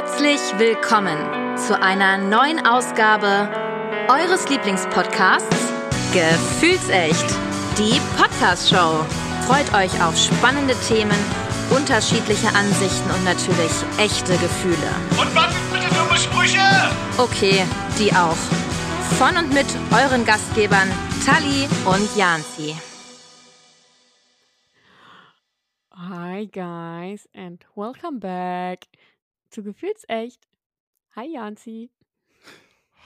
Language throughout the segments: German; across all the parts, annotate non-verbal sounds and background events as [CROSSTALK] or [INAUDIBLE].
Herzlich willkommen zu einer neuen Ausgabe eures Lieblingspodcasts Gefühlsecht, die Podcast-Show. Freut euch auf spannende Themen, unterschiedliche Ansichten und natürlich echte Gefühle. Und was bitte dumme Sprüche? Okay, die auch. Von und mit euren Gastgebern Tali und Janzi. Hi guys and welcome back zu Gefühlsecht. Hi Janzi.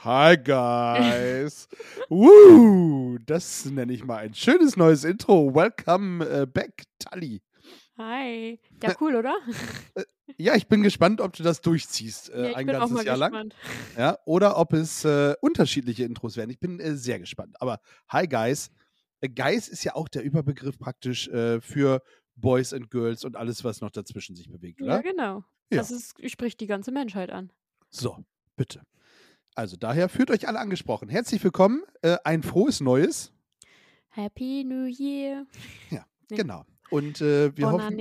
Hi guys. Woo, das nenne ich mal ein schönes neues Intro. Welcome äh, back, Tali. Hi. Ja, cool, oder? Ja, ich bin gespannt, ob du das durchziehst äh, ja, ich ein ganzes mal Jahr lang. gespannt. Ja, oder ob es äh, unterschiedliche Intros werden. Ich bin äh, sehr gespannt. Aber hi guys. Äh, guys ist ja auch der Überbegriff praktisch äh, für Boys and Girls und alles, was noch dazwischen sich bewegt, Ja, oder? genau. Ja. Das ist, spricht die ganze Menschheit an. So, bitte. Also daher fühlt euch alle angesprochen. Herzlich willkommen. Äh, ein frohes Neues. Happy New Year. Ja, [LAUGHS] Nee. genau. Und äh, wir, hoffen,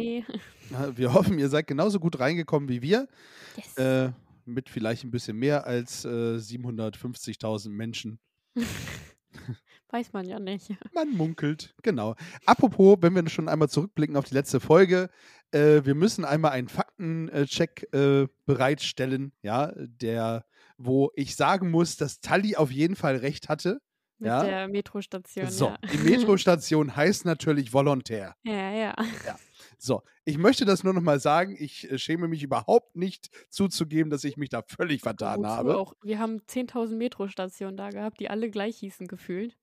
Wir hoffen, ihr seid genauso gut reingekommen wie wir. Yes. Äh, mit vielleicht ein bisschen mehr als äh, 750.000 Menschen. [LAUGHS] Weiß man ja nicht. Man munkelt, genau. Apropos, wenn wir schon einmal zurückblicken auf die letzte Folge, äh, wir müssen einmal einen Faktencheck äh, bereitstellen, ja, der, wo ich sagen muss, dass Tali auf jeden Fall recht hatte. Mit Ja. der Metrostation. So, ja. die [LAUGHS] Metrostation heißt natürlich volontär. ja, ja. So, ich möchte das nur noch mal sagen. Ich äh, schäme mich überhaupt nicht zuzugeben, dass ich mich da völlig vertan Wozu habe. Auch. Wir haben 10.000 Metrostationen da gehabt, die alle gleich hießen gefühlt.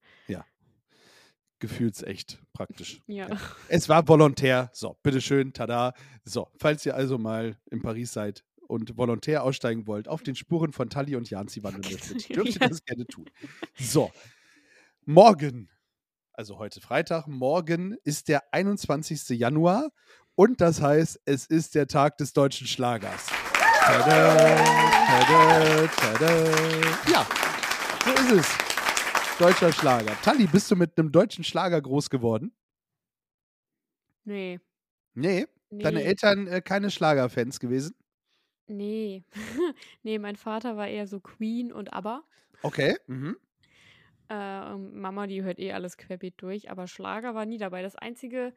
Gefühlsecht praktisch. Ja. Es war volontär. So, bitteschön, tada. So, falls ihr also mal in Paris seid und volontär aussteigen wollt, auf den Spuren von Tali und Janzi wandern möchtet, dürft ihr Ja. das gerne tun. So, morgen, also heute Freitag, morgen ist der 21. Januar und das heißt, es ist der Tag des deutschen Schlagers. Tada, tada, tada. Ja, so ist es. Deutscher Schlager. Tali, bist du mit einem deutschen Schlager groß geworden? Nee. Nee, Nee. deine Eltern äh, keine Schlagerfans gewesen? Nee. [LAUGHS] nee, mein Vater war eher so Queen und ABBA. Okay. Mhm. Äh, Mama, die hört eh alles querbeet durch, aber Schlager war nie dabei. Das einzige,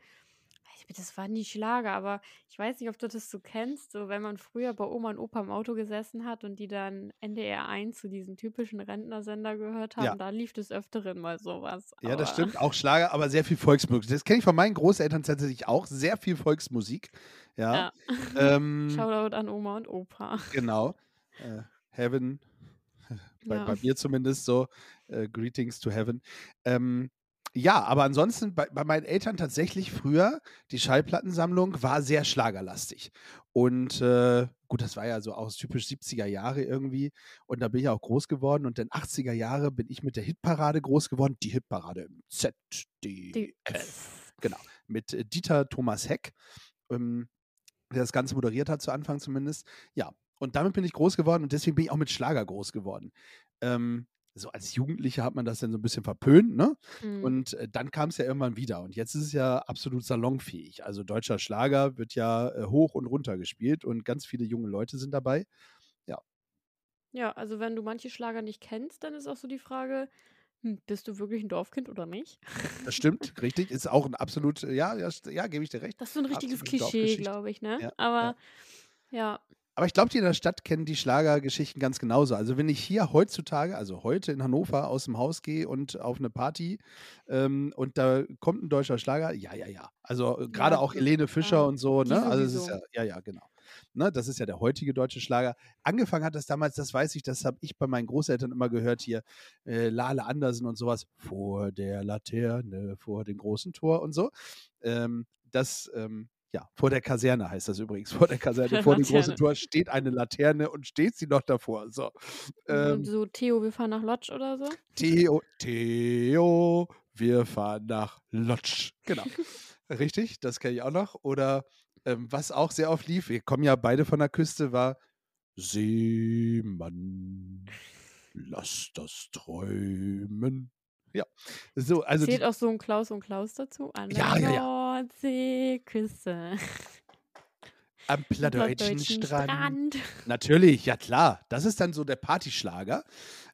das war nie Schlager, aber ich weiß nicht, ob du das so kennst, so wenn man früher bei Oma und Opa im Auto gesessen hat und die dann NDR 1 zu diesen typischen Rentnersender gehört haben, Ja. da lief des Öfteren mal sowas. Ja, das stimmt. Auch Schlager, aber sehr viel Volksmusik. Das kenne ich von meinen Großeltern tatsächlich auch. Sehr viel Volksmusik. Ja. Ja. [LAUGHS] Ähm, Shoutout an Oma und Opa. genau. Äh, Heaven. [LAUGHS] Bei, Ja. bei mir zumindest so. Äh, Greetings to Heaven. Ähm, ja, aber ansonsten bei, bei meinen Eltern tatsächlich früher, die Schallplattensammlung war sehr schlagerlastig. Und äh, gut, das war ja so aus typisch 70er Jahre irgendwie. Und da bin ich auch groß geworden. Und dann 80er Jahre bin ich mit der Hitparade groß geworden. Die Hitparade im ZDF. Genau. Mit äh, Dieter Thomas Heck, ähm, der das Ganze moderiert hat, zu Anfang zumindest. Ja, und damit bin ich groß geworden und deswegen bin ich auch mit Schlager groß geworden. Ähm, so als Jugendlicher hat man das dann so ein bisschen verpönt, ne? Mhm. Und äh, dann kam es ja irgendwann wieder. Und jetzt ist es ja absolut salonfähig. Also deutscher Schlager wird ja äh, hoch und runter gespielt und ganz viele junge Leute sind dabei. Ja, also wenn du manche Schlager nicht kennst, dann ist auch so die Frage, hm, bist du wirklich ein Dorfkind oder nicht? Das stimmt, richtig. Ist auch ein absolut, äh, ja, ja, ja gebe ich dir recht. Das ist so ein richtiges Klischee, glaube ich, ne? Ja, Aber ja. Aber ich glaube, die in der Stadt kennen die Schlagergeschichten ganz genauso. Also wenn ich hier heutzutage, also heute in Hannover aus dem Haus gehe und auf eine Party ähm, und da kommt ein deutscher Schlager, ja, ja, ja. Also äh, gerade auch das- Helene Fischer ja, und so, ne? Also es ist ja, ja, ja, genau. Ne, das ist ja der heutige deutsche Schlager. Angefangen hat das damals, das weiß ich, das habe ich bei meinen Großeltern immer gehört hier, äh, Lale Andersen und sowas, vor der Laterne, vor dem großen Tor und so. Ähm, das, ähm, ja, vor der Kaserne heißt das übrigens. Vor der [LAUGHS] Kaserne, Der vor dem großen. Tor steht eine Laterne und steht sie noch davor. So. Ähm, so Theo, wir fahren nach Lodge oder so. Theo, Theo, wir fahren nach Lodz. Genau. [LAUGHS] Richtig, das kenne ich auch noch. Oder ähm, was auch sehr oft lief, wir kommen ja beide von der Küste, war Seemann, lass das träumen. Ja, so, also die, auch so ein Klaus und Klaus dazu? An Ja, ja, ja. Nordseeküste. [LAUGHS] Am plattdeutschen Plattdeutschen Strand. Natürlich, ja klar. Das ist dann so der Partyschlager.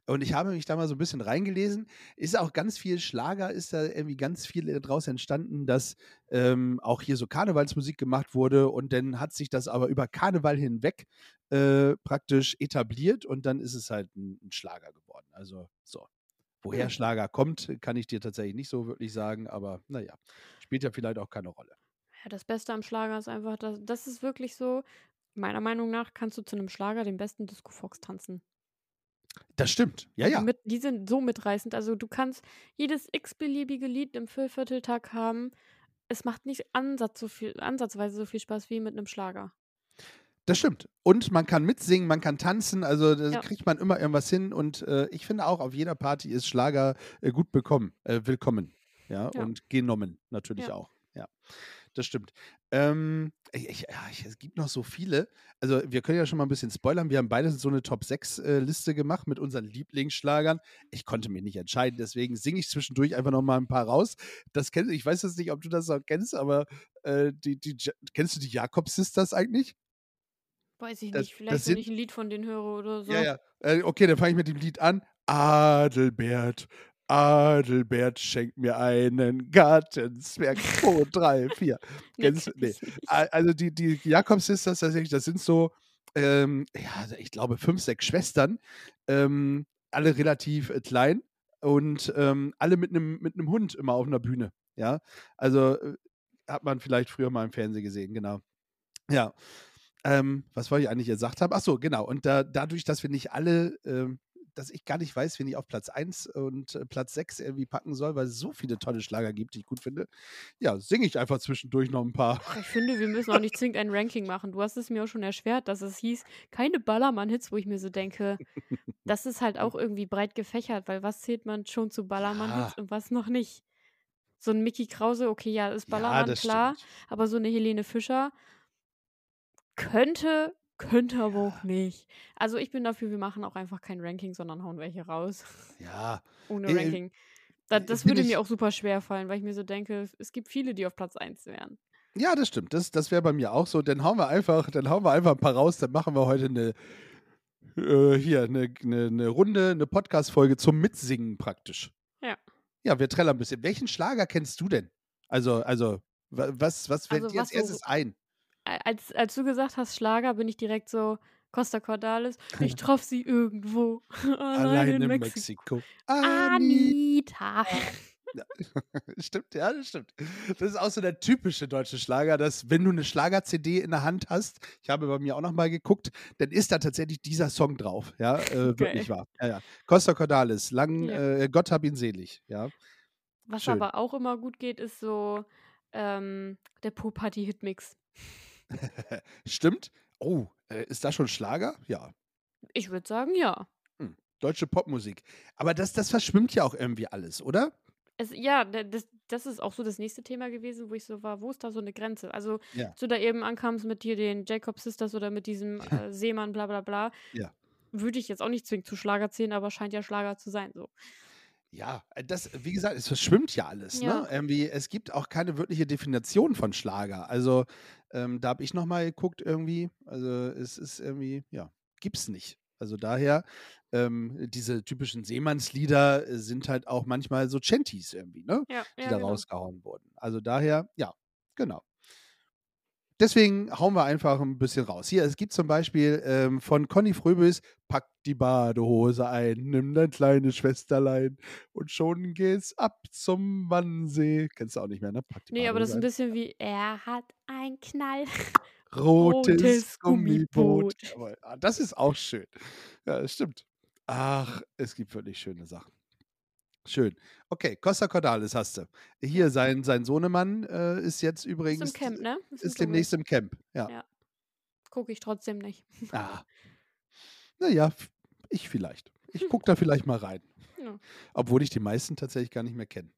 Und ich habe mich da mal so ein bisschen reingelesen. Ist auch ganz viel Schlager, ist da irgendwie ganz viel daraus entstanden, dass ähm, auch hier so Karnevalsmusik gemacht wurde und dann hat sich das aber über Karneval hinweg äh, praktisch etabliert und dann ist es halt ein, ein Schlager geworden. Also so. Woher Schlager kommt, kann ich dir tatsächlich nicht so wirklich sagen, aber naja, spielt ja vielleicht auch keine Rolle. Ja, das Beste am Schlager ist einfach, dass, das ist wirklich so, meiner Meinung nach kannst du zu einem Schlager den besten Disco-Fox tanzen. Das stimmt. Ja, ja. Mit, die sind so mitreißend. Also du kannst jedes x-beliebige Lied im Viervierteltag haben. Es macht nicht Ansatz so viel, ansatzweise so viel Spaß wie mit einem Schlager. Das stimmt. Und man kann mitsingen, man kann tanzen, also da Ja. kriegt man immer irgendwas hin. Und äh, ich finde auch, auf jeder Party ist Schlager äh, gut bekommen, äh, willkommen. Ja, Ja. und genommen natürlich Ja. auch. Ja, das stimmt. Ähm, ich, ich, es gibt noch so viele. Also, wir können ja schon mal ein bisschen spoilern. Wir haben beide so eine Top-6-Liste gemacht mit unseren Lieblingsschlagern. Ich konnte mich nicht entscheiden, deswegen singe ich zwischendurch einfach noch mal ein paar raus. Das kennst, ich weiß jetzt nicht, ob du das auch kennst, aber äh, die, die, kennst du die Jakob-Sisters eigentlich? Weiß ich Das- nicht. Vielleicht, wenn sind- ich ein Lied von denen höre oder so. Ja, ja. Äh, okay, dann fange ich mit dem Lied an. Adelbert, Adelbert schenkt mir einen Gartenzwerg. 2, 3, 4. Nee, Kennst nee. Also die, die Jakobs-Sisters, tatsächlich, das sind so, ähm, ja, ich glaube, fünf, sechs Schwestern, ähm, alle relativ äh, klein und ähm, alle mit einem mit einem Hund immer auf einer Bühne. Ja, also äh, hat man vielleicht früher mal im Fernsehen gesehen, genau. Ja. Ähm, was wollte ich eigentlich gesagt haben? Ach so, genau. Und da, dadurch, dass wir nicht alle, ähm, dass ich gar nicht weiß, wen ich auf Platz 1 und äh, Platz 6 irgendwie packen soll, weil es so viele tolle Schlager gibt, die ich gut finde, ja, singe ich einfach zwischendurch noch ein paar. Ich finde, wir müssen auch nicht zwingend ein Ranking machen. Du hast es mir auch schon erschwert, dass es hieß, keine Ballermann-Hits, wo ich mir so denke, das ist halt auch irgendwie breit gefächert, weil was zählt man schon zu Ballermann-Hits Ja. und was noch nicht? So ein Mickey Krause, okay, ja, ist Ballermann, das klar, stimmt. aber so eine Helene Fischer könnte, könnte aber auch nicht. Also ich bin dafür, wir machen auch einfach kein Ranking, sondern hauen welche raus. Ja, [LAUGHS] Ohne Äh, Ranking. Da, äh, das würde mir auch super schwer fallen, weil ich mir so denke, es gibt viele, die auf Platz 1 wären. Ja, das stimmt. Das, das wäre bei mir auch so. Dann hauen wir einfach, dann hauen wir einfach ein paar raus. Dann machen wir heute eine äh, hier eine, eine, eine Runde, eine Podcast-Folge zum Mitsingen praktisch. Ja. Ja, wir trällern ein bisschen. Welchen Schlager kennst du denn? Also, also wa- was, was fällt Also, dir als erstes ein? Als, als du gesagt hast, Schlager, bin ich direkt so, Costa Cordalis, [LAUGHS] ich traf sie irgendwo. [LAUGHS] Allein in Mexiko. Ani- Anita. [LAUGHS] Stimmt, ja, das stimmt. Das ist auch so der typische deutsche Schlager, dass wenn du eine Schlager-CD in der Hand hast, ich habe bei mir auch noch mal geguckt, dann ist da tatsächlich dieser Song drauf. Ja, äh, wirklich wahr. Ja, ja. Costa Cordalis, lang, Ja. äh, Gott hab ihn selig. Ja, Was Schön. aber auch immer gut geht, ist so ähm, der Po-Party-Hitmix. [LAUGHS] stimmt. Oh, äh, ist das schon Schlager? Ja. Ich würde sagen, ja. Deutsche Popmusik. Aber das, das verschwimmt ja auch irgendwie alles, oder? Es, ja, da- das, das ist auch so das nächste Thema gewesen, wo ich so war, wo ist da so eine Grenze? Also, Ja. als du da eben ankamst mit hier den Jacob Sisters oder mit diesem [LAUGHS] äh, Seemann, bla bla bla, Ja. würde ich jetzt auch nicht zwingend zu Schlager zählen, aber scheint ja Schlager zu sein. So. Ja, äh, das, wie gesagt, es verschwimmt ja alles. Ja. Ne? Irgendwie, es gibt auch keine wirkliche Definition von Schlager. Also, ähm, da habe ich nochmal geguckt irgendwie. Also, es ist irgendwie, ja, gibt's nicht. Also daher, ähm, diese typischen Seemannslieder äh, sind halt auch manchmal so Chanties irgendwie, ne? Ja, Die ja, da genau. rausgehauen wurden. Also daher, ja, genau. Deswegen hauen wir einfach ein bisschen raus. Hier, es gibt zum Beispiel ähm, von Conny Fröbis, pack die Badehose ein, nimm dein kleines Schwesterlein und schon geht's ab zum Wannsee. Kennst du auch nicht mehr, ne? Pack die Nee, aber das ist ein bisschen wie, er hat ein Knall. [LAUGHS] Rotes, rotes Gummiboot. Gummiboot. Jawohl. Ah, das ist auch schön. Ja, das stimmt. Ach, es gibt wirklich schöne Sachen. Schön. Okay, Costa Cordalis hast du. Hier, sein, sein Sohnemann äh, ist jetzt Ist übrigens im Camp, ne? ist Dschungel. demnächst im Camp. Ja. Ja. Gucke ich trotzdem nicht. Ah. [LAUGHS] Naja, ich vielleicht. Ich gucke da vielleicht mal rein. [LAUGHS] Ja. Obwohl ich die meisten tatsächlich gar nicht mehr kenne.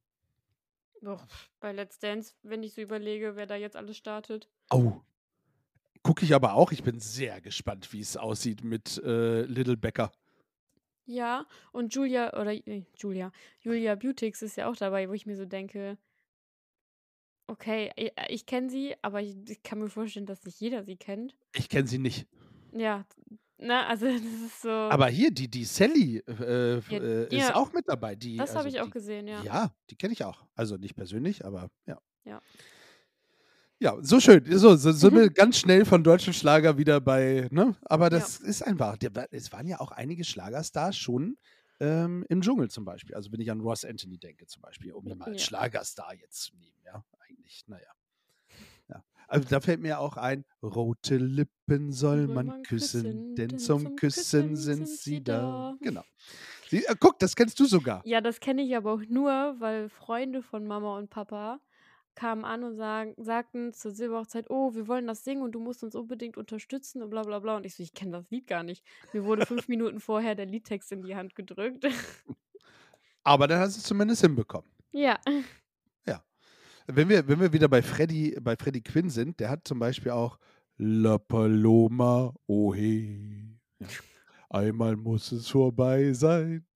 Doch, bei Let's Dance, wenn ich so überlege, wer da jetzt alles startet. Oh. Gucke ich aber auch. Ich bin sehr gespannt, wie es aussieht mit äh, Little Becker. Ja, und Julia, oder äh, Julia, Julia Beautix ist ja auch dabei, wo ich mir so denke, Okay, äh, ich kenne sie, aber ich, ich kann mir vorstellen, dass nicht jeder sie kennt. Ich kenne sie nicht. Ja, na, also [LAUGHS] das ist so. Aber hier, die, die Sally äh, Ja, äh, ist ja. auch mit dabei. Die, das habe also ich auch die, gesehen, ja. Ja, die kenne ich auch. Also nicht persönlich, aber ja. Ja. Ja, so schön. So, so sind Mhm. wir ganz schnell von deutschen Schlager wieder bei, ne? Aber das ist einfach, es waren ja auch einige Schlagerstars schon ähm, im Dschungel zum Beispiel. Also wenn ich an Ross Anthony denke zum Beispiel, um ihn mal als Ja. Schlagerstar jetzt zu nehmen, ja, eigentlich, naja. Ja. Also da fällt mir auch ein, rote Lippen soll man küssen, denn zum Küssen sind sie da. Genau. Sie, äh, guck, das kennst du sogar. Ja, das kenne ich aber auch nur, weil Freunde von Mama und Papa kamen an und sagen, sagten zur Silberhochzeit, oh, wir wollen das singen und du musst uns unbedingt unterstützen und bla bla bla. Und ich so, ich kenne das Lied gar nicht. Mir wurde fünf Minuten vorher der Liedtext in die Hand gedrückt. Aber dann hast du es zumindest hinbekommen. [LAUGHS] ja. Wenn wir, wenn wir wieder bei Freddy, bei Freddy Quinn sind, der hat zum Beispiel auch La Paloma, oh hey. Ja. Einmal muss es vorbei sein.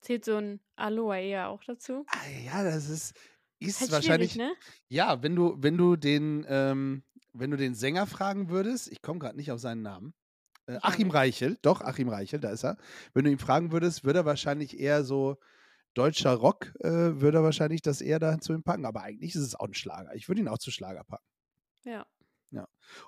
Zählt so ein Aloha eher auch dazu? Ah, ja, das ist, ist Halt wahrscheinlich. ne? Ja, wenn du, wenn du den, ähm, wenn du den Sänger fragen würdest, ich komme gerade nicht auf seinen Namen. Äh, Achim nicht. Reichel, doch, Achim Reichel, da ist er. Wenn du ihn fragen würdest, würde er wahrscheinlich eher so deutscher Rock, äh, würde er wahrscheinlich das eher da zu ihm packen. Aber eigentlich ist es auch ein Schlager. Ich würde ihn auch zu Schlager packen. Ja.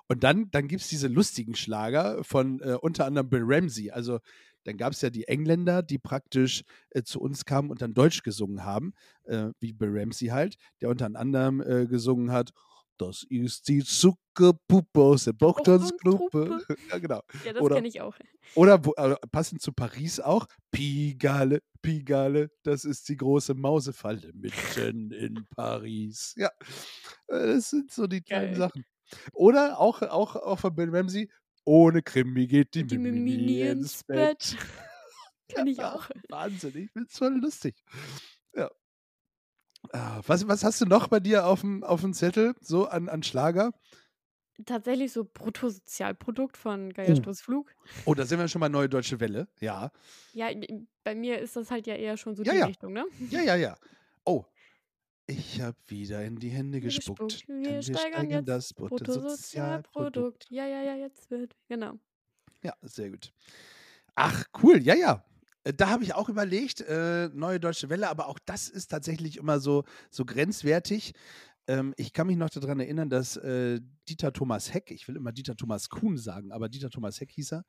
Und dann, dann gibt es diese lustigen Schlager von äh, unter anderem Bill Ramsey. Also dann gab es ja die Engländer, die praktisch äh, zu uns kamen und dann Deutsch gesungen haben, äh, wie Bill Ramsey halt, der unter anderem äh, gesungen hat, das ist die Zuckerpuppe aus der. Bauchtanzgruppe. [LAUGHS] ja, genau. Ja, das kenne ich auch. Oder äh, passend zu Paris auch, Pigale, Pigale, das ist die große Mausefalle mitten in Paris. Ja, äh, das sind so die kleinen Geil. Sachen. Oder auch, auch, auch von Bill Ramsey, ohne Krimi geht die, Die Mimini ins Bett. [LAUGHS] [LAUGHS] Kenne ich auch. Wahnsinn, ich find's voll lustig. Ja. Ah, Was, was hast du noch bei dir auf dem, auf dem Zettel, so an, an Schlager? Tatsächlich so Bruttosozialprodukt von Oh. Geierstoßflug. Oh, da sind wir schon mal Neue Deutsche Welle. Ja. Ja, bei mir ist das halt ja eher schon so Ja, die ja. Richtung, ne? Ja, ja, ja. Oh. Ich habe wieder in die Hände gespuckt. Gespuckt. denn Wir steigern jetzt das Bruttosozialprodukt. Bruttosozialprodukt. Ja, ja, ja, jetzt wird. Genau. Ja, sehr gut. Ach, cool. Ja, ja. Äh, Da habe ich auch überlegt, äh, Neue Deutsche Welle, aber auch das ist tatsächlich immer so, so grenzwertig. Ähm, ich kann mich noch daran erinnern, dass äh, Dieter Thomas Heck, ich will immer Dieter Thomas Kuhn sagen, aber Dieter Thomas Heck hieß er,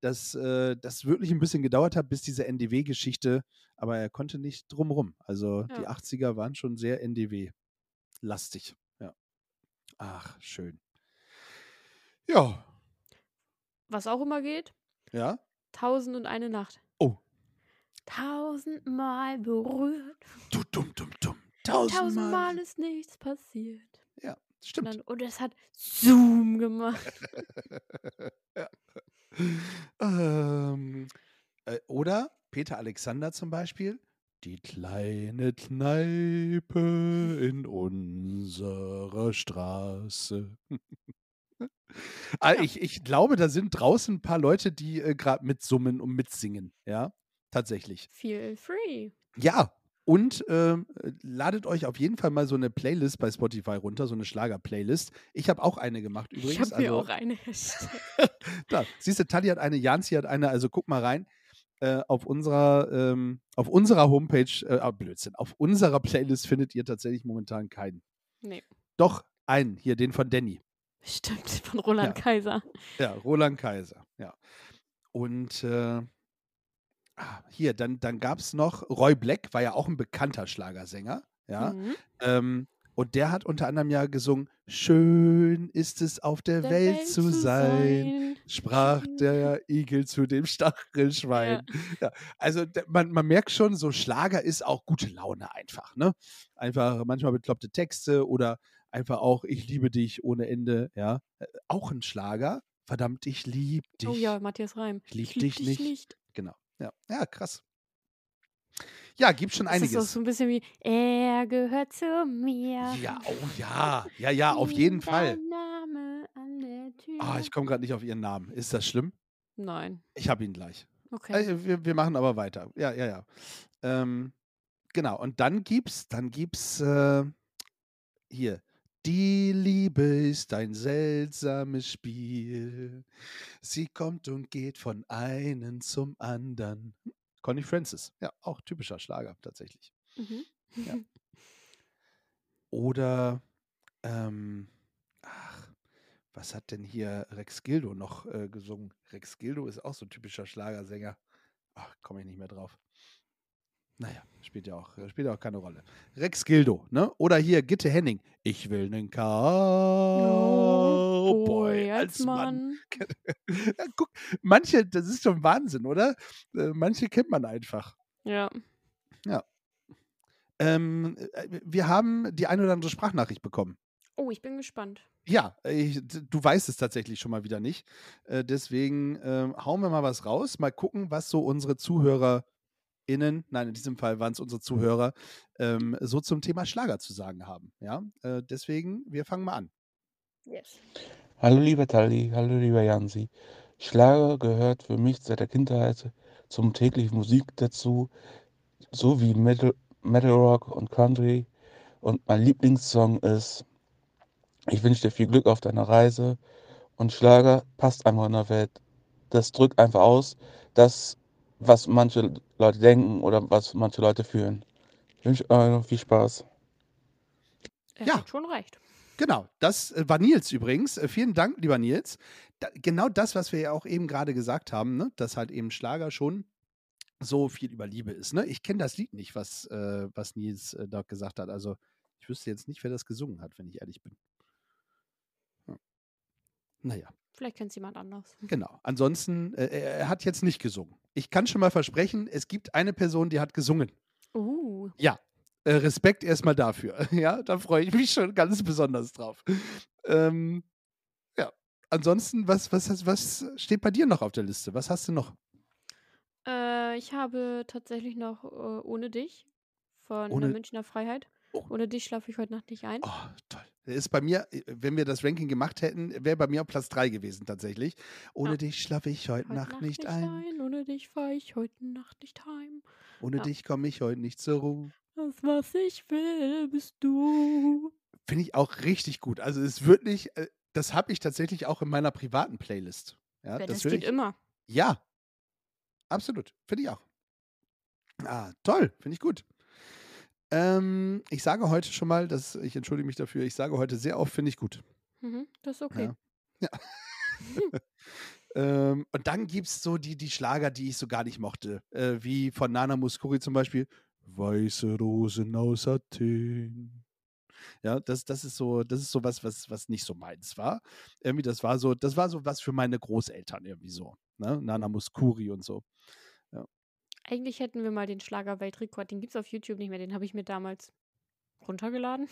dass äh, das wirklich ein bisschen gedauert hat, bis diese NDW-Geschichte, aber er konnte nicht drumrum. Also die Ja. 80er waren schon sehr NDW-lastig. Ja. Ach, schön. Ja, Was auch immer geht, ja. Tausend und eine Nacht. Oh. Tausendmal berührt. Du, dumm, dumm, dumm. Tausendmal. Tausendmal ist nichts passiert. Ja, Und, stimmt. dann, und es hat Zoom gemacht. [LAUGHS] ja. ähm, äh, oder Peter Alexander zum Beispiel. Die kleine Kneipe in unserer Straße. Ja. ich, ich glaube, da sind draußen ein paar Leute, die äh, gerade mitsummen und mitsingen. Ja, tatsächlich. Feel free. Ja, und äh, ladet euch auf jeden Fall mal so eine Playlist bei Spotify runter, so eine Schlager-Playlist. Ich habe auch eine gemacht übrigens. ich habe mir also, auch eine [LAUGHS] da, siehst du, Tali hat eine, Janzi hat eine, also guck mal rein. Äh, auf unserer, ähm, auf unserer Homepage, äh, ah, Blödsinn, auf unserer Playlist findet ihr tatsächlich momentan keinen. Nee. Doch, einen, hier, den von Danny. Stimmt, [LAUGHS] von Roland Ja. Kaiser. Ja, Roland Kaiser, ja. Und äh, ah, hier, dann, dann gab es noch, Roy Black war ja auch ein bekannter Schlagersänger, ja. Mhm. Ähm, und der hat unter anderem ja gesungen, schön ist es auf der, Welt, zu sein, sprach der Igel zu dem Stachelschwein. Ja. also d- man, man merkt schon, so Schlager ist auch gute Laune einfach, ne? Einfach manchmal bekloppte Texte oder einfach auch Ich liebe dich ohne Ende, ja. Äh, Auch ein Schlager. Verdammt, ich lieb dich. Oh ja, Matthias Reim. Ich lieb lieb dich nicht. Genau. Ja, ja krass. Ja, gibt schon Das ist einiges. so ein bisschen wie, er gehört zu mir. Ja, oh ja. [LAUGHS] Ja, ja, auf jeden Fall. Name an der Tür. Ah, ich komme gerade nicht auf ihren Namen. Ist das schlimm? Nein. Ich habe ihn gleich. Okay. Äh, wir, wir machen aber weiter. Ja, ja, ja. Ähm, genau. Und dann gibt's, dann gibt's, äh, hier. Die Liebe ist ein seltsames Spiel. Sie kommt und geht von einem zum anderen. Connie Francis, ja, auch typischer Schlager tatsächlich. Mhm. Ja. [LAUGHS] Oder, ähm, ach, was hat denn hier Rex Gildo noch äh, gesungen? Rex Gildo ist auch so ein typischer Schlagersänger. Ach, komme ich nicht mehr drauf. Naja, spielt ja auch, spielt ja auch keine Rolle. Rex Gildo, ne? Oder hier Gitte Henning. Ich will einen Cowboy als Mann. [LAUGHS] Ja, guck, manche, das ist schon Wahnsinn, oder? Äh, manche kennt man einfach. Ja. Ähm, äh, wir haben die eine oder andere Sprachnachricht bekommen. Oh, ich bin gespannt. Ja, ich, du weißt es tatsächlich schon mal wieder nicht. Äh, deswegen ähm, hauen wir mal was raus, mal gucken, was so unsere ZuhörerInnen, nein, in diesem Fall waren es unsere Zuhörer, ähm, so zum Thema Schlager zu sagen haben. Ja, äh, deswegen, wir fangen mal an. Yes. Hallo lieber Tali, hallo lieber Jansi. Schlager gehört für mich seit der Kindheit zum täglichen Musik dazu, so wie Metal, Metal Rock und Country. Und mein Lieblingssong ist Ich wünsche dir viel Glück auf deiner Reise. Und Schlager passt einfach in der Welt. Das drückt einfach aus, das, was manche Leute denken oder was manche Leute fühlen. Ich wünsche euch noch viel Spaß. Er Ja. hat schon recht. Genau, das äh, war Nils übrigens. Äh, vielen Dank, lieber Nils. Da, genau das, was wir ja auch eben gerade gesagt haben, ne? dass halt eben Schlager schon so viel über Liebe ist. Ne? Ich kenne das Lied nicht, was, äh, was Nils äh, dort gesagt hat. Also ich wüsste jetzt nicht, wer das gesungen hat, wenn ich ehrlich bin. Ja. Naja, Vielleicht kennt es jemand anders. genau. Ansonsten, äh, er hat jetzt nicht gesungen. Ich kann schon mal versprechen, es gibt eine Person, die hat gesungen. Uh, Ja, äh, Respekt erstmal dafür. [LAUGHS] Ja, da freue ich mich schon ganz besonders drauf. Ähm, ja, ansonsten, was, was, was steht bei dir noch auf der Liste? Was hast du noch? äh, ich habe tatsächlich noch äh, Ohne dich von Ohne- der Münchner Freiheit. Oh. Ohne dich schlafe ich heute Nacht nicht ein. Oh, toll. Ist bei mir, äh, wenn wir das Ranking gemacht hätten, wäre bei mir auf Platz 3 gewesen tatsächlich. Ohne Ja. dich schlafe ich heute Heute Nacht nicht ein. Ohne dich fahre ich heute Nacht nicht heim. Ohne Ja. dich komme ich heute nicht zur Ruhe. Das, was ich will, bist du. Finde ich auch richtig gut. Also es ist wirklich, äh, das habe ich tatsächlich auch in meiner privaten Playlist. Ja, das will geht ich, immer. Ja, absolut. Finde ich auch. Ah, toll. Finde ich gut. Ähm, ich sage heute schon mal, dass ich entschuldige mich dafür, ich sage heute sehr oft, finde ich gut. Mhm, das ist okay. Ja. [LAUGHS] Ähm, und dann gibt es so die, die Schlager, die ich so gar nicht mochte. Äh, wie von Nana Muscuri zum Beispiel. Weiße Rosen aus Athen. Ja, das, das ist so, das ist so was, was, was nicht so meins war. Irgendwie, das war so, das war so was für meine Großeltern irgendwie so. Ne? Nana Muscuri und so. Eigentlich hätten wir mal den Schlager-Weltrekord, den gibt es auf YouTube nicht mehr, den habe ich mir damals runtergeladen.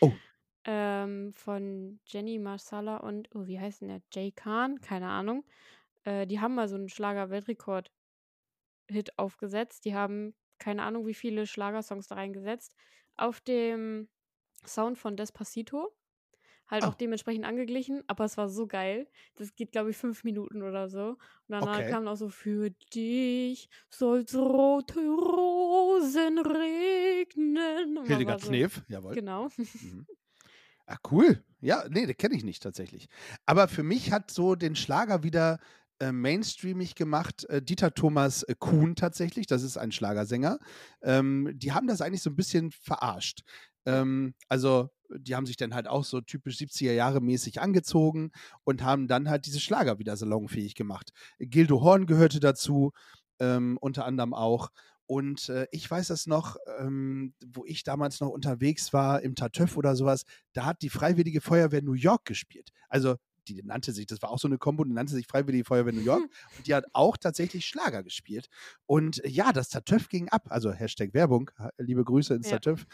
Oh. [LAUGHS] ähm, von Jenny Marsala und, oh, wie heißt denn der? Jay Khan? Keine Ahnung. Äh, die haben mal so einen Schlager-Weltrekord-Hit aufgesetzt. Die haben keine Ahnung, wie viele Schlagersongs da reingesetzt. Auf dem Sound von Despacito. Halt Oh. auch dementsprechend angeglichen, aber es war so geil. Das geht, glaube ich, fünf Minuten oder so. Und danach Okay. kam auch so, für dich soll's rote Rosen regnen. Und Hildegard so, Knef, jawohl. Genau. Mhm. [LAUGHS] Ah, cool. Ja, nee, den kenne ich nicht tatsächlich. Aber für mich hat so den Schlager wieder äh, mainstreamig gemacht äh, Dieter Thomas äh, Kuhn tatsächlich. Das ist ein Schlagersänger. Ähm, die haben das eigentlich so ein bisschen verarscht. Ähm, also, die haben sich dann halt auch so typisch 70er Jahre mäßig angezogen und haben dann halt diese Schlager wieder salonfähig gemacht. Gildo Horn gehörte dazu, ähm, unter anderem auch. Und äh, ich weiß das noch, ähm, wo ich damals noch unterwegs war im Tatöff oder sowas, da hat die Freiwillige Feuerwehr New York gespielt. Also die nannte sich, das war auch so eine Kombo, die nannte sich Freiwillige Feuerwehr New York [LAUGHS] und die hat auch tatsächlich Schlager gespielt. Und äh, ja, das Tatöff ging ab, also Hashtag Werbung, liebe Grüße ins Ja. Tatöff.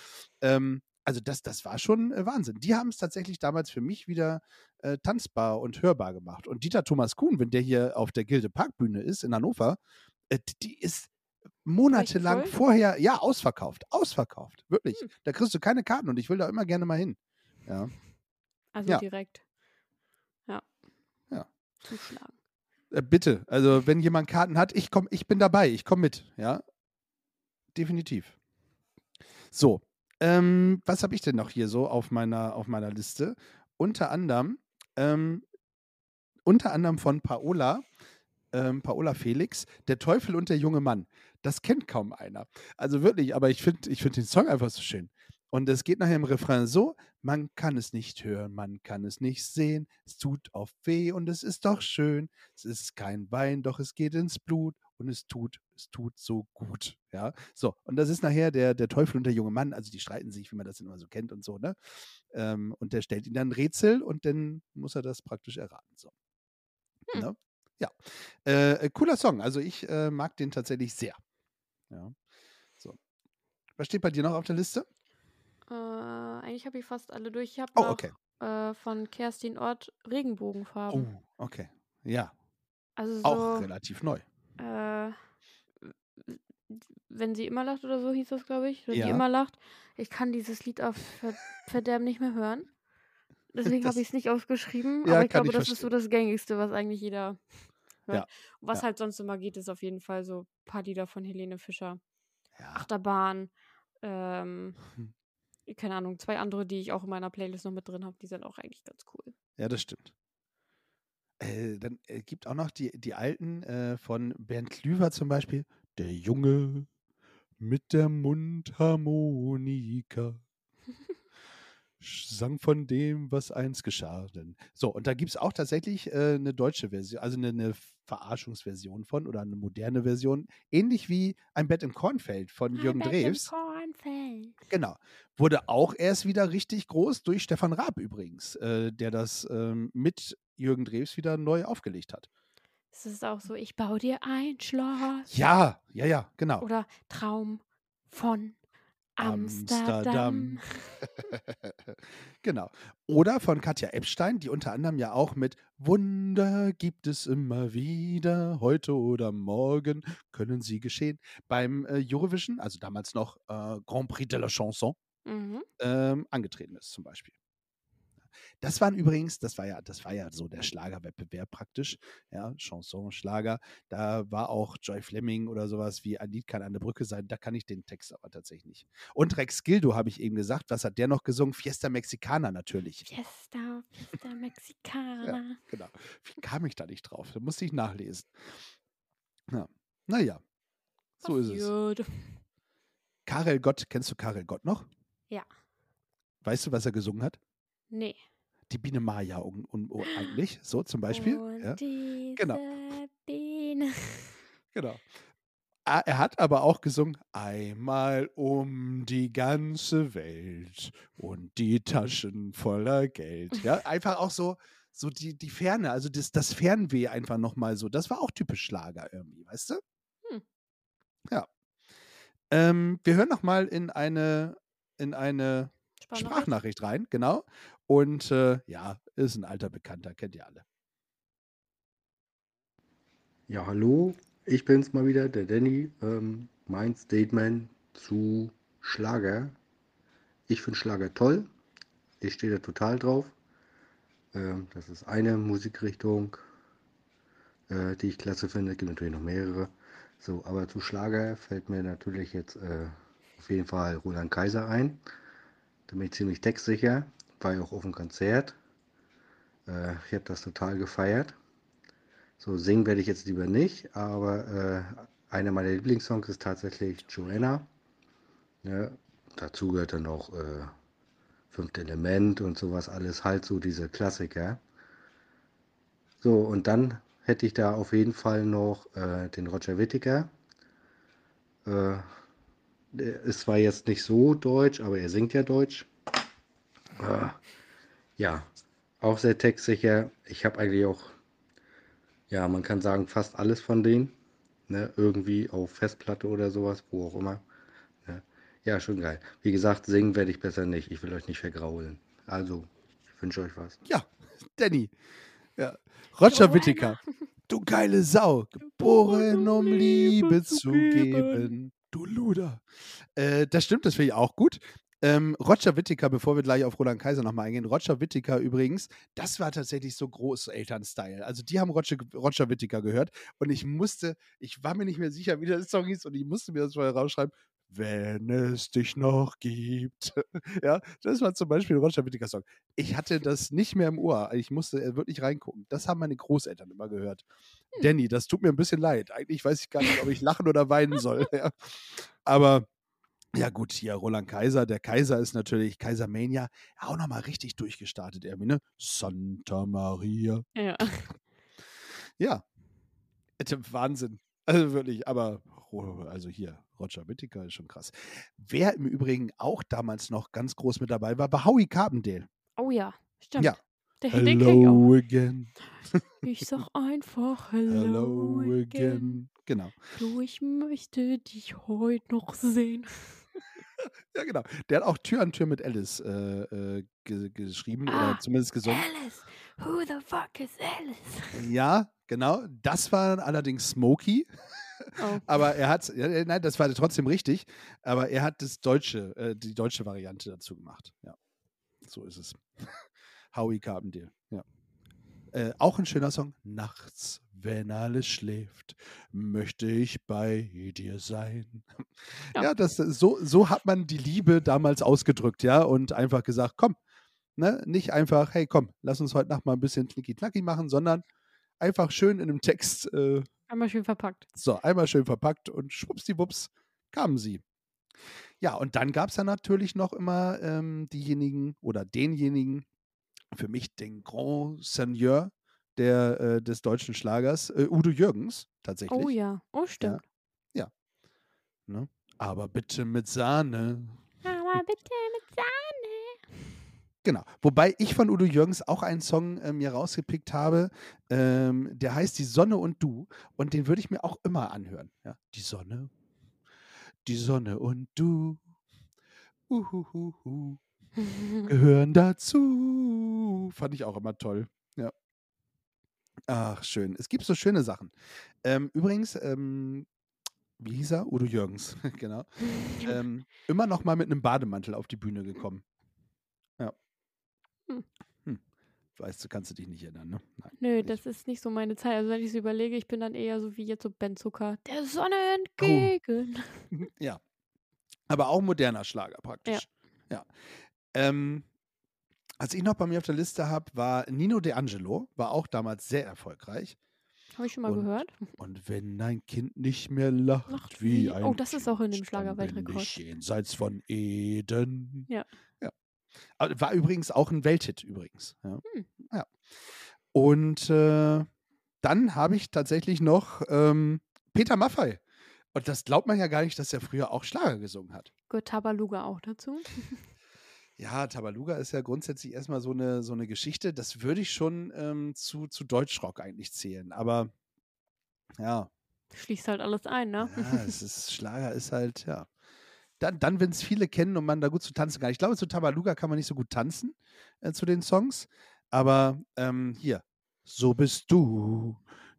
Ähm, also das, das war schon äh, Wahnsinn. Die haben es tatsächlich damals für mich wieder äh, tanzbar und hörbar gemacht. Und Dieter Thomas Kuhn, wenn der hier auf der Gilde Parkbühne ist in Hannover, äh, die- ist monatelang vorher, ja, ausverkauft. Ausverkauft, wirklich. Hm. Da kriegst du keine Karten und ich will da immer gerne mal hin. Ja. Also Ja. direkt. Zuschlagen. Äh, bitte, also wenn jemand Karten hat, ich komm, ich bin dabei, ich komme mit, ja. Definitiv. So, Ähm, was habe ich denn noch hier so auf meiner, auf meiner Liste? Unter anderem, ähm, unter anderem von Paola, ähm, Paola Felix, Der Teufel und der junge Mann. Das kennt kaum einer. Also wirklich, aber ich finde ich find den Song einfach so schön. Und es geht nachher im Refrain so: Man kann es nicht hören, man kann es nicht sehen, es tut oft weh und es ist doch schön. Es ist kein Wein, doch es geht ins Blut und es tut, es tut so gut. Ja, so. Und das ist nachher der, der Teufel und der junge Mann. Also die streiten sich, wie man das immer so kennt und so, ne? Ähm, und der stellt ihnen dann ein Rätsel und dann muss er das praktisch erraten. So. Hm. Ne? Ja. Äh, cooler Song. Also ich äh, mag den tatsächlich sehr. Ja. So. Was steht bei dir noch auf der Liste? Äh, eigentlich habe ich fast alle durch. Ich habe Oh, noch okay. äh, von Kerstin Ort Regenbogenfarben. Oh, okay. Ja, Also so, auch relativ neu. äh, wenn sie immer lacht oder so hieß das, glaube ich. Oder Ja. die immer lacht. Ich kann dieses Lied auf Ver Verderben nicht mehr hören. Deswegen habe ich es nicht aufgeschrieben. Ja, aber ich glaube, ich das ist so das Gängigste, was eigentlich jeder hört. Ja, was halt sonst immer geht, ist auf jeden Fall so ein paar Lieder von Helene Fischer. Achterbahn, ähm, Hm. [LAUGHS] keine Ahnung, zwei andere, die ich auch in meiner Playlist noch mit drin habe, die sind auch eigentlich ganz cool. Ja, das stimmt. Äh, dann äh, gibt auch noch die, die alten äh, von Bernd Klüver zum Beispiel. Der Junge mit der Mundharmonika sang von dem, was einst geschah. Denn. So, und da gibt es auch tatsächlich äh, eine deutsche Version, also eine, eine Verarschungsversion von oder eine moderne Version, ähnlich wie Ein Bett im Kornfeld von Jürgen Drews. Kornfeld. Genau. Wurde auch erst wieder richtig groß durch Stefan Raab übrigens, äh, der das ähm, mit Jürgen Drews wieder neu aufgelegt hat. Es ist auch so, ich baue dir ein Schloss. Ja, ja, ja, genau. Oder Traum von Amsterdam. Amsterdam. [LAUGHS] genau. Oder von Katja Epstein, die unter anderem ja auch mit Wunder gibt es immer wieder, heute oder morgen können sie geschehen, beim äh, Eurovision, also damals noch äh, Grand Prix de la Chanson, Mhm. ähm, angetreten ist zum Beispiel. Das waren übrigens, das war ja, das war ja so der Schlagerwettbewerb praktisch, ja, Chanson, Schlager. Da war auch Joy Fleming oder sowas wie ein Lied kann eine Brücke sein. Da kann ich den Text aber tatsächlich nicht. Und Rex Gildo habe ich eben gesagt. Was hat der noch gesungen? Fiesta Mexicana natürlich. Fiesta, Fiesta [LAUGHS] Mexicana. Genau. Wie kam ich da nicht drauf? Da musste ich nachlesen. Ja. Naja, so ist es. Karel Gott, kennst du Karel Gott noch? Ja. Weißt du, was er gesungen hat? Nee. Die Biene Maya un, un, un, eigentlich, so zum Beispiel. Und Ja, diese genau. Biene. genau. Ah, Er hat aber auch gesungen, einmal um die ganze Welt und die Taschen voller Geld. Ja, einfach auch so, so die, die Ferne, also das, das Fernweh einfach nochmal so. Das war auch typisch Schlager irgendwie, weißt du? Hm. Ja. Ähm, wir hören nochmal in eine, in eine Sprachnachricht? Sprachnachricht rein, genau. Und äh, ja, ist ein alter Bekannter, kennt ihr alle. Ja, hallo, ich bin's mal wieder, der Danny. Ähm, mein Statement zu Schlager. Ich finde Schlager toll. Ich stehe da total drauf. Ähm, das ist eine Musikrichtung, äh, die ich klasse finde. Es gibt natürlich noch mehrere. So, aber zu Schlager fällt mir natürlich jetzt äh, auf jeden Fall Roland Kaiser ein. Da bin ich ziemlich textsicher. War ja auch auf dem Konzert. Äh, ich habe das total gefeiert. So singen werde ich jetzt lieber nicht, aber äh, einer meiner Lieblingssongs ist tatsächlich Joanna. Ja, dazu gehört dann auch äh, Fünfte Element und sowas alles, halt so diese Klassiker. So, und dann hätte ich da auf jeden Fall noch äh, den Roger Whittaker. Äh, der ist zwar jetzt nicht so deutsch, aber er singt ja deutsch. Äh, ja, auch sehr textsicher. Ich habe eigentlich auch ja, man kann sagen, fast alles von denen. Ne, irgendwie auf Festplatte oder sowas, wo auch immer. Ne. Ja, schon geil. Wie gesagt, singen werde ich besser nicht. Ich will euch nicht vergraulen. Also, ich wünsche euch was. Ja, Danny. Ja. Roger. Whittaker. Du geile Sau. Geboren, um Liebe zu geben. Du Luder. Äh, das stimmt, das finde ich auch gut. Ähm, Roger Whittaker, bevor wir gleich auf Roland Kaiser nochmal eingehen. Roger Whittaker übrigens, das war tatsächlich so Großeltern-Style. Also die haben Roger, Roger Whittaker gehört und ich musste, ich war mir nicht mehr sicher, wie der Song hieß und ich musste mir das vorher rausschreiben. Wenn es dich noch gibt. [LAUGHS] ja, das war zum Beispiel ein Roger Whittaker Song. Ich hatte [LAUGHS] das nicht mehr im Ohr. Ich musste äh, wirklich reingucken. Das haben meine Großeltern immer gehört. Hm. Danny, das tut mir ein bisschen leid. Eigentlich weiß ich gar nicht, ob ich lachen oder weinen soll. [LAUGHS] Ja. Aber ja, gut, hier Roland Kaiser. Der Kaiser ist natürlich Kaiser Mania auch nochmal richtig durchgestartet, irgendwie, ne? Santa Maria. Ja. Ja. Äh, Wahnsinn. Also wirklich, aber Ro- also hier, Roger Whittaker ist schon krass. Wer im Übrigen auch damals noch ganz groß mit dabei war, war Howie Carbondale. Oh ja, stimmt. Ja. Der, kenn ich. Hello again. [LAUGHS] Ich sag einfach Hello, Hello again. again. Genau. Du, ich möchte dich heute noch sehen. [LAUGHS] Ja, genau. Der hat auch Tür an Tür mit Alice äh, äh, ge geschrieben Ah, oder zumindest gesungen. Alice, who the fuck is Alice? Ja, genau. Das war allerdings Smokey. Oh. [LAUGHS] Aber er hat, ja, äh, nein, das war trotzdem richtig. Aber er hat das deutsche, äh, die deutsche Variante dazu gemacht. Ja, so ist es. [LAUGHS] Howie Carbondale. Ja. Äh, auch ein schöner Song. Nachts, wenn alles schläft, möchte ich bei dir sein. Ja, Ja. das, so, so hat man die Liebe damals ausgedrückt, ja, und einfach gesagt, komm, ne, nicht einfach, hey, komm, lass uns heute Nacht mal ein bisschen knicki-knacki machen, sondern einfach schön in einem Text äh, Einmal schön verpackt. so, einmal schön verpackt und schwuppsdiwupps kamen sie. Ja, und dann gab es ja natürlich noch immer ähm, diejenigen oder denjenigen, für mich den Grand Seigneur der, äh, des deutschen Schlagers, äh, Udo Jürgens tatsächlich. Oh ja, oh stimmt. Ne? Aber bitte mit Sahne. Aber bitte mit Sahne. Genau. Wobei ich von Udo Jürgens auch einen Song äh, mir rausgepickt habe, ähm, der heißt Die Sonne und du. Und den würde ich mir auch immer anhören. Ja? Die Sonne, die Sonne und du. Uhuhuhu. [LAUGHS] gehören dazu. Fand ich auch immer toll. Ja. Ach, schön. Es gibt so schöne Sachen. Ähm, übrigens, ähm, wie hieß er? Udo Jürgens, [LAUGHS] genau. [LAUGHS] Ähm, immer noch mal mit einem Bademantel auf die Bühne gekommen. Ja. Hm. Hm. Weißt du, kannst du dich nicht erinnern, ne? Nein. Nö, nicht. das ist nicht so meine Zeit. Also wenn ich so überlege, ich bin dann eher so wie jetzt so Ben Zucker. Der Sonne Oh. entgegen. Ja. Aber auch moderner Schlager praktisch. Ja. Ähm, was ich noch bei mir auf der Liste habe, war Nino De Angelo, war auch damals sehr erfolgreich. Habe ich schon mal Und gehört. Und wenn ein Kind nicht mehr lacht, Lacht wie ein oh, das ist auch in dem Schlagerweltrekord. jenseits von Eden. Ja. Aber war übrigens auch ein Welthit übrigens. Ja. Hm. ja. Und äh, dann habe ich tatsächlich noch ähm, Peter Maffay. Und das glaubt man ja gar nicht, dass er früher auch Schlager gesungen hat. Gehört Tabaluga auch dazu? Ja, Tabaluga ist ja grundsätzlich erstmal so eine, so eine Geschichte. Das würde ich schon ähm, zu, zu Deutschrock eigentlich zählen. Aber ja, Schließt halt alles ein, ne? Ja, es ist, Schlager ist halt, ja. Dann, dann wenn es viele kennen und man da gut zu tanzen kann. Ich glaube, zu Tabaluga kann man nicht so gut tanzen äh, zu den Songs. Aber ähm, hier, so bist du,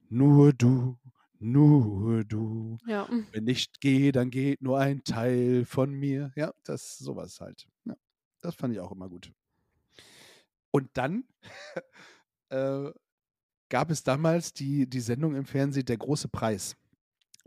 nur du, nur du. Ja. Wenn ich gehe, dann geht nur ein Teil von mir. Ja, das sowas halt. Ja, das fand ich auch immer gut. Und dann [LAUGHS] äh, gab es damals die, die Sendung im Fernsehen Der große Preis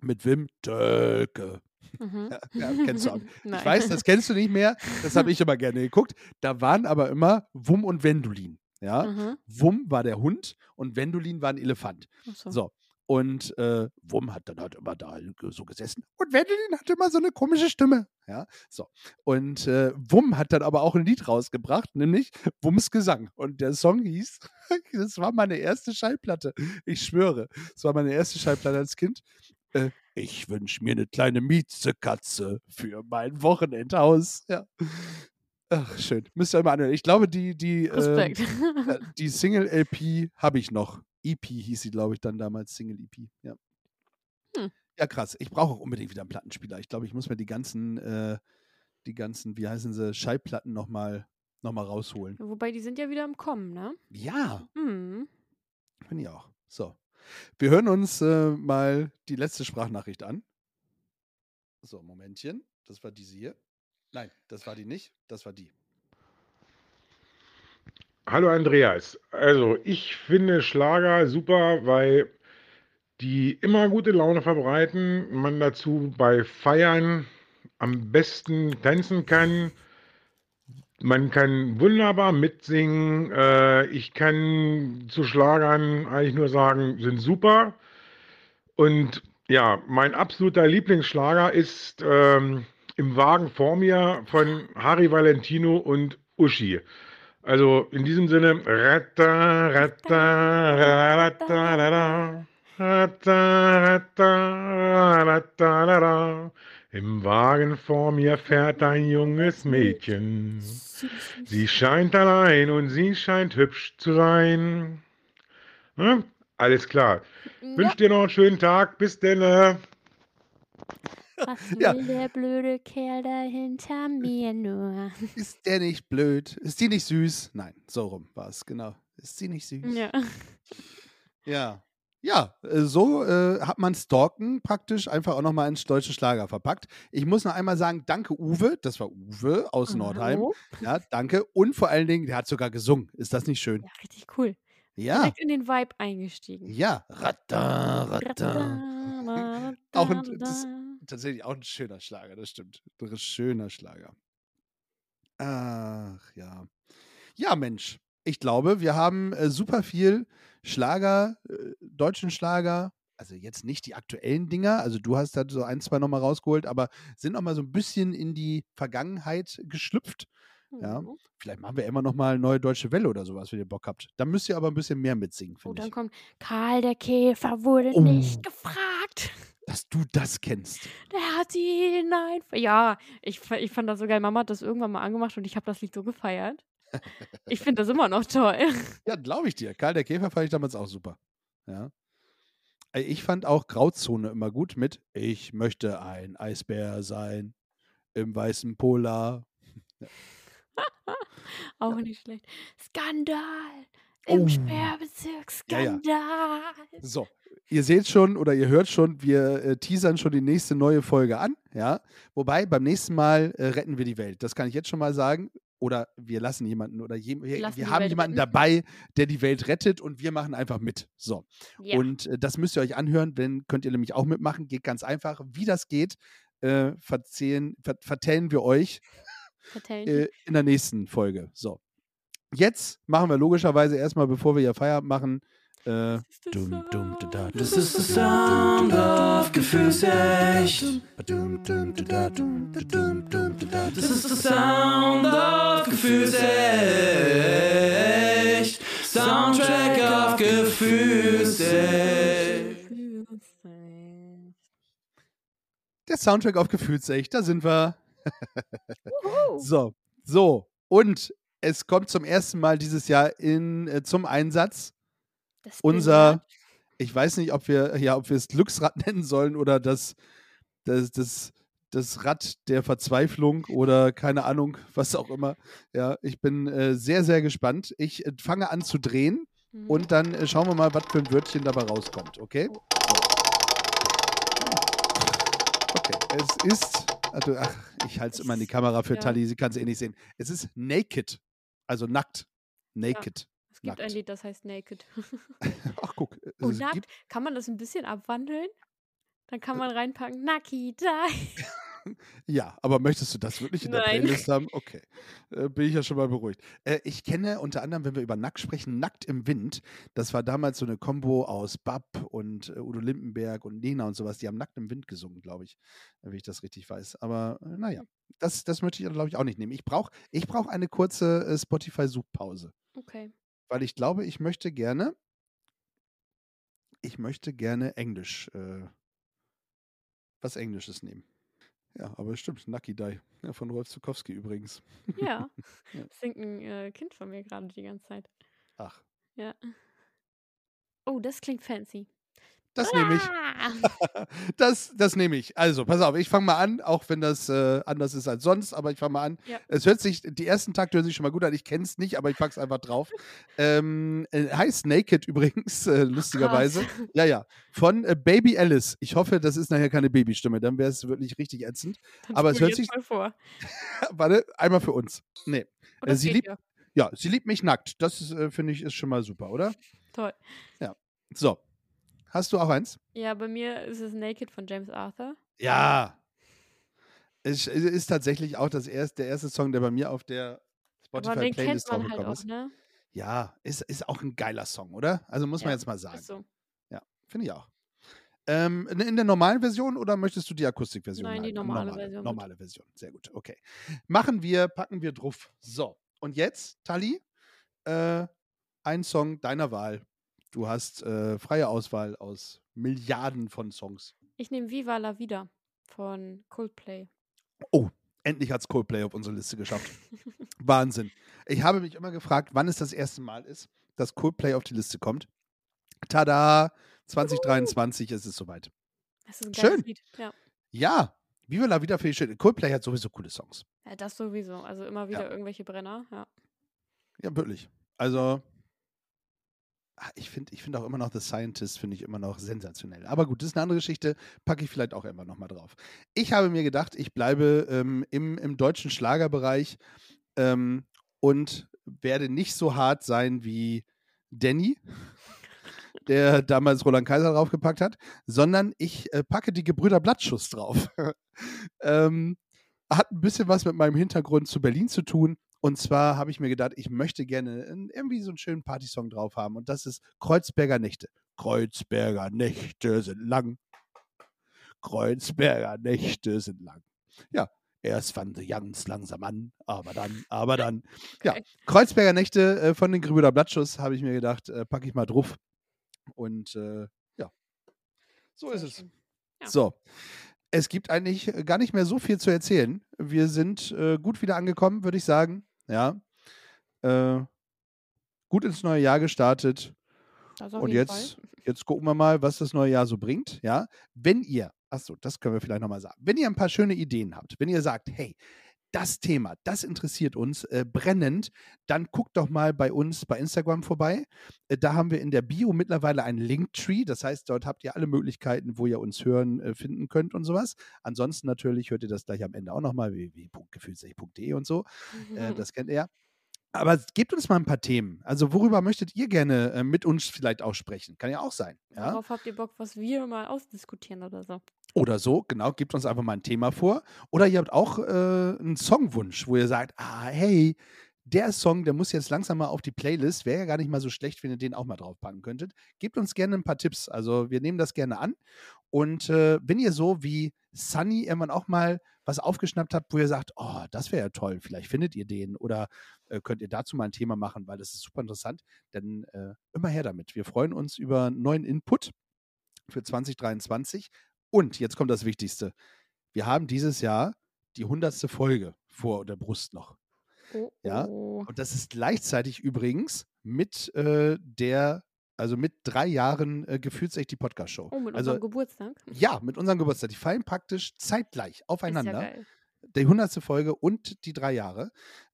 mit Wim Dölke. Mhm. Ja, kennst du auch. [LAUGHS] Ich weiß, das kennst du nicht mehr. Das habe ich immer gerne geguckt. Da waren aber immer Wum und Wendulin. Ja, Mhm. Wum war der Hund und Wendulin war ein Elefant. So. So. Und äh, Wum hat dann halt immer da so gesessen. Und Wendelin hatte immer so eine komische Stimme. Ja, so. Und äh, Wum hat dann aber auch ein Lied rausgebracht, nämlich Wums Gesang. Und der Song hieß, [LAUGHS] das war meine erste Schallplatte. Ich schwöre, das war meine erste Schallplatte als Kind. Äh, ich wünsche mir eine kleine Miezekatze für mein Wochenendhaus. Ja. Ach, schön. Müsst ihr mal anhören. Ich glaube, die, die, ähm, äh, [LAUGHS] die Single-LP habe ich noch. EP hieß sie, glaube ich, dann damals Single-EP. Ja. Hm. ja, krass. Ich brauche auch unbedingt wieder einen Plattenspieler. Ich glaube, ich muss mir die ganzen, äh, die ganzen, wie heißen sie, Schallplatten nochmal noch mal rausholen. Wobei, die sind ja wieder im Kommen, ne? Ja, Mhm. bin ich auch. So. Wir hören uns äh, mal die letzte Sprachnachricht an. So, Momentchen. Das war diese hier. Nein, das war die nicht. Das war die. Hallo Andreas. Also ich finde Schlager super, weil die immer gute Laune verbreiten, man dazu bei Feiern am besten tanzen kann. Man kann wunderbar mitsingen. Äh, ich kann zu Schlagern eigentlich nur sagen, sind super. Und ja, mein absoluter Lieblingsschlager ist ähm, Im Wagen vor mir von Harry Valentino und Uschi. Also in diesem Sinne, ratta, ratta, ratta, ratta, ratta, ratta, ratta, ratta. Im Wagen vor mir fährt ein junges Mädchen. Sie scheint allein und sie scheint hübsch zu sein. Hm? Alles klar. Ja. Wünsche dir noch einen schönen Tag. Bis denn. äh. Was Ja. will der blöde Kerl da hinter mir nur? [LAUGHS] Ist der nicht blöd? Ist die nicht süß? Nein, so rum war es, genau. Ist sie nicht süß? Ja. Ja. Ja, äh, so äh, hat man Stalken praktisch einfach auch nochmal ins deutsche Schlager verpackt. Ich muss noch einmal sagen, danke Uwe, das war Uwe aus Nordheim. Hallo? Ja, danke. Und vor allen Dingen, der hat sogar gesungen. Ist das nicht schön? Ja, richtig cool. Ja. Direkt in den Vibe eingestiegen. Ja. Ratta, ratta. [LAUGHS] Auch ein, das, tatsächlich auch ein schöner Schlager, das stimmt. Ein schöner Schlager. Ach ja. Ja, Mensch. Ich glaube, wir haben äh, super viel Schlager, äh, deutschen Schlager, also jetzt nicht die aktuellen Dinger, also du hast da so ein, zwei nochmal rausgeholt, aber sind noch mal so ein bisschen in die Vergangenheit geschlüpft. Ja. Mhm. Vielleicht machen wir immer noch mal neue deutsche Welle oder sowas, wenn ihr Bock habt. Dann müsst ihr aber ein bisschen mehr mitsingen, Oh, finde dann ich. kommt Karl der Käfer wurde Oh. nicht gefragt. [LAUGHS] Dass du das kennst. Der hat ihn einfach. Ja, ich, ich fand das so geil. Mama hat das irgendwann mal angemacht und ich habe das Lied so gefeiert. Ich finde das immer noch toll. Ja, glaube ich dir. Karl der Käfer fand ich damals auch super. Ja. Ey, Ich fand auch Grauzone immer gut mit Ich möchte ein Eisbär sein im weißen Polar. [LAUGHS] [LAUGHS] Auch nicht schlecht. Skandal. Im Oh. Sperrbezirk. Ja, ja. Skandal. So, ihr seht schon oder ihr hört schon, wir äh, teasern schon die nächste neue Folge an. Ja. Wobei beim nächsten Mal äh, retten wir die Welt. Das kann ich jetzt schon mal sagen. Oder wir lassen jemanden oder je, wir, lassen wir haben Welt jemanden retten. dabei, der die Welt rettet und wir machen einfach mit. So. Ja. Und äh, das müsst ihr euch anhören, dann könnt ihr nämlich auch mitmachen. Geht ganz einfach. Wie das geht, äh, verzählen, ver vertellen wir euch äh, in der nächsten Folge. So. Jetzt machen wir logischerweise erstmal, bevor wir hier Feierabend machen. Äh, dum, dum, da, da, This is the sound of Gefühlsecht. This is the sound of Gefühlsecht. Soundtrack of Gefühlsecht. der Soundtrack auf Gefühlsecht, da sind wir. So, so. Und es kommt zum ersten Mal dieses Jahr in, äh, zum Einsatz Das unser, ich weiß nicht, ob wir, ja, ob wir es Glücksrad [LAUGHS] nennen sollen oder das, das, das, das Rad der Verzweiflung oder keine Ahnung, was auch immer. Ja, ich bin äh, sehr, sehr gespannt. Ich äh, fange an zu drehen Mhm. und dann äh, schauen wir mal, was für ein Wörtchen dabei rauskommt, okay? So. Okay, es ist, also, ach, ich halte es immer in die Kamera für Ja. Tali, sie kann es eh nicht sehen. Es ist naked, also nackt. Naked. Es gibt ein nackt. Lied, das heißt Naked. [LAUGHS] Ach, guck. [LAUGHS] Und nackt, gibt, kann man das ein bisschen abwandeln? Dann kann man reinpacken, Naki die. [LAUGHS] ja, aber möchtest du das wirklich in der Nein. Playlist haben? Okay, äh, bin ich ja schon mal beruhigt. Äh, ich kenne unter anderem, wenn wir über Nackt sprechen, Nackt im Wind. Das war damals so eine Kombo aus Bab und äh, Udo Lindenberg und Nena und sowas. Die haben Nackt im Wind gesungen, glaube ich, äh, wenn ich das richtig weiß. Aber äh, naja, das, das möchte ich, glaube ich, auch nicht nehmen. Ich brauche ich brauch eine kurze äh, Spotify-Suchpause, Okay. Weil ich glaube, ich möchte gerne, ich möchte gerne Englisch, äh, was Englisches nehmen. Ja, aber stimmt, Nucky Die. Ja, von Rolf Zukowski übrigens. Ja. [LAUGHS] Ja. Das singt ein äh, Kind von mir gerade die ganze Zeit. Ach, Ja. Oh, das klingt fancy. Das nehme ich. Ah! [LAUGHS] Das, das nehme ich. Also, pass auf, ich fange mal an, auch wenn das äh, anders ist als sonst, aber ich fange mal an. Ja. Es hört sich, die ersten Takte hören sich schon mal gut an. Ich kenne es nicht, aber ich packe es einfach drauf. ähm, äh, heißt Naked [LAUGHS] übrigens, äh, lustigerweise. Ja, ja. Von äh, Baby Alice. Ich hoffe, das ist nachher keine Babystimme, dann wäre es wirklich richtig ätzend. Dann Aber es hört sich- Mal vor. [LAUGHS] Warte, einmal für uns. Nee. Oh, sie liebt- ja. Ja, sie liebt mich nackt. Das äh, finde ich, ist schon mal super, oder? Toll. So. Hast du auch eins? Ja, bei mir ist es Naked von James Arthur. Ja. Es ist tatsächlich auch das erste, der erste Song, der bei mir auf der kennt Spotify-Playlist man halt draufgekommen auch, ist. ne? Ja, ist, ist auch ein geiler Song, oder? Also muss man Ja, jetzt mal sagen. so. Ja, finde ich auch. Ähm, in, der normalen Version oder möchtest du die Akustikversion? Nein, die halten? normale Version. Normale Version, sehr gut, okay. Machen wir, packen wir drauf. So, und jetzt, Tali, äh, ein Song deiner Wahl. Du hast äh, freie Auswahl aus Milliarden von Songs. Ich nehme Viva la Vida von Coldplay. Oh, endlich hat es Coldplay auf unsere Liste geschafft. [LAUGHS] Wahnsinn. Ich habe mich immer gefragt, wann es das erste Mal ist, dass Coldplay auf die Liste kommt. Tada! 2023 ist es soweit. Das ist ein Schön. Lied. Ja. Ja, Viva la Vida finde ich schön. Coldplay hat sowieso coole Songs. ja, das sowieso. Also immer wieder irgendwelche Brenner. Ja. Ja, wirklich. Also, ich finde ich find auch immer noch The Scientist, finde ich immer noch sensationell. Aber gut, das ist eine andere Geschichte, packe ich vielleicht auch immer noch mal drauf. Ich habe mir gedacht, ich bleibe ähm, im, im deutschen Schlagerbereich ähm, und werde nicht so hart sein wie Danny, der damals Roland Kaiser draufgepackt hat, sondern ich äh, packe die Gebrüder Blattschuss drauf. [LAUGHS] ähm, hat ein bisschen was mit meinem Hintergrund zu Berlin zu tun. Und zwar habe ich mir gedacht, ich möchte gerne irgendwie so einen schönen Partysong drauf haben. Und das ist Kreuzberger Nächte. Kreuzberger Nächte sind lang. Kreuzberger Nächte sind lang. Ja, erst fand sie ganz langsam an, aber dann, aber dann. Ja. Kreuzberger Nächte äh, von den Gebrüder Blattschuss habe ich mir gedacht, äh, packe ich mal drauf. Und äh, ja, so ist es. Ja. So. Es gibt eigentlich gar nicht mehr so viel zu erzählen. Wir sind äh, gut wieder angekommen, würde ich sagen. Ja. Äh, gut ins neue Jahr gestartet. Auf Und jetzt, Fall. [LAUGHS] jetzt gucken wir mal, was das neue Jahr so bringt. Ja. Wenn ihr, achso, das können wir vielleicht nochmal sagen. Wenn ihr ein paar schöne Ideen habt, wenn ihr sagt, hey, das Thema, das interessiert uns äh, brennend, dann guckt doch mal bei uns bei Instagram vorbei. Äh, da haben wir in der Bio mittlerweile einen Linktree. Das heißt, dort habt ihr alle Möglichkeiten, wo ihr uns hören, äh, finden könnt und sowas. Ansonsten natürlich hört ihr das gleich am Ende auch nochmal, www.gefühlsech.de und so. Äh, das kennt ihr. Aber gebt uns mal ein paar Themen. Also, worüber möchtet ihr gerne äh, mit uns vielleicht auch sprechen? Kann ja auch sein. Ja? Worauf habt ihr Bock, was wir mal ausdiskutieren oder so? Oder so, genau, gebt uns einfach mal ein Thema vor. Oder ihr habt auch äh, einen Songwunsch, wo ihr sagt, ah, hey, der Song, der muss jetzt langsam mal auf die Playlist. Wäre ja gar nicht mal so schlecht, wenn ihr den auch mal draufpacken könntet. Gebt uns gerne ein paar Tipps. Also wir nehmen das gerne an. Und äh, wenn ihr so wie Sunny irgendwann auch mal was aufgeschnappt habt, wo ihr sagt, oh, das wäre ja toll, vielleicht findet ihr den oder äh, könnt ihr dazu mal ein Thema machen, weil das ist super interessant, dann äh, immer her damit. Wir freuen uns über neuen Input für 2023. Und jetzt kommt das Wichtigste. Wir haben dieses Jahr die hundertste Folge vor der Brust noch. Oh, Ja. Und das ist gleichzeitig übrigens mit äh, der, also mit drei Jahren äh, Gefühlsecht die Podcast-Show. oh mit also unserem Geburtstag. ja, mit unserem Geburtstag. Die fallen praktisch zeitgleich Ist ja aufeinander. die hundertste Folge und die drei Jahre.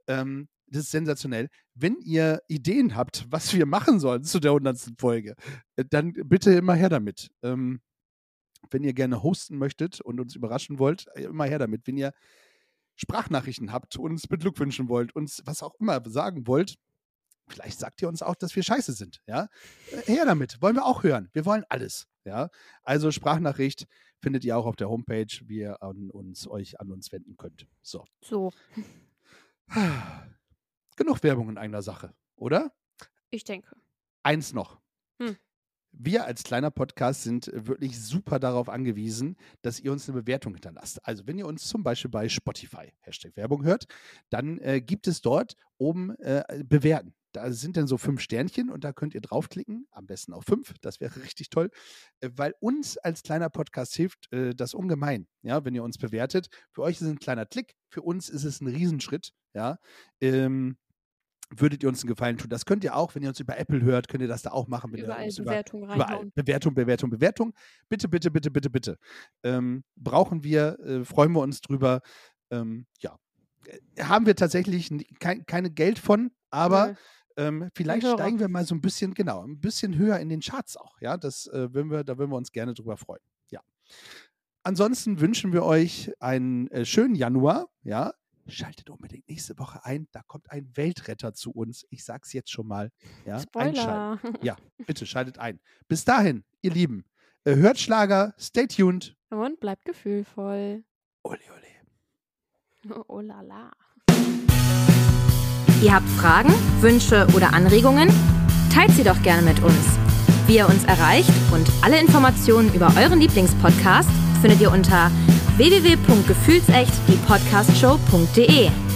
Ähm, das ist sensationell. Wenn ihr Ideen habt, was wir machen sollen zu der hundertsten Folge, äh, dann bitte immer her damit. Ähm, wenn ihr gerne hosten möchtet und uns überraschen wollt, äh, immer her damit. Wenn ihr Sprachnachrichten habt, uns beglückwünschen wollt, uns was auch immer sagen wollt, vielleicht sagt ihr uns auch, dass wir scheiße sind. Ja, Äh, her damit. Wollen wir auch hören. Wir wollen alles. Ja, also Sprachnachricht findet ihr auch auf der Homepage, wie ihr an uns, euch an uns wenden könnt. So. So, [SIGHS] Genug Werbung in eigener Sache, oder? ich denke. Eins noch. Hm. Wir als kleiner Podcast sind wirklich super darauf angewiesen, dass ihr uns eine Bewertung hinterlasst. Also wenn ihr uns zum Beispiel bei Spotify Hashtag Werbung hört, dann äh, gibt es dort oben äh, bewerten. Da sind dann so fünf Sternchen und da könnt ihr draufklicken, am besten auf fünf, das wäre [LAUGHS] richtig toll, äh, weil uns als kleiner Podcast hilft äh, das ungemein, ja, wenn ihr uns bewertet. Für euch ist es ein kleiner Klick, für uns ist es ein Riesenschritt, ja. Ähm, würdet ihr uns einen Gefallen tun. Das könnt ihr auch, wenn ihr uns über Apple hört, könnt ihr das da auch machen. Wenn ihr Überall uns über, Bewertungen überall. Bewertung, Bewertung, Bewertung. Bitte, bitte, bitte, bitte, bitte. Ähm, brauchen wir, äh, freuen wir uns drüber. Ähm, ja. Äh, Haben wir tatsächlich kein, keine Geld von, aber Nö. ähm, vielleicht Hörer. steigen wir mal so ein bisschen, genau, ein bisschen höher in den Charts auch. Ja, das äh, würden wir, da würden wir uns gerne drüber freuen. Ja. Ansonsten wünschen wir euch einen äh, schönen Januar. Ja. Schaltet unbedingt nächste Woche ein. Da kommt ein Weltretter zu uns. Ich sag's jetzt schon mal. Ja, einschalten. Spoiler. [LAUGHS] Ja, bitte schaltet ein. Bis dahin, ihr Lieben, äh, hört Schlager, stay tuned. Und bleibt gefühlvoll. Ole, ole. [LAUGHS] Oh la la. Ihr habt Fragen, Wünsche oder Anregungen? Teilt sie doch gerne mit uns. Wie ihr uns erreicht und alle Informationen über euren Lieblingspodcast findet ihr unter www.gefühlsecht die Podcastshow.de.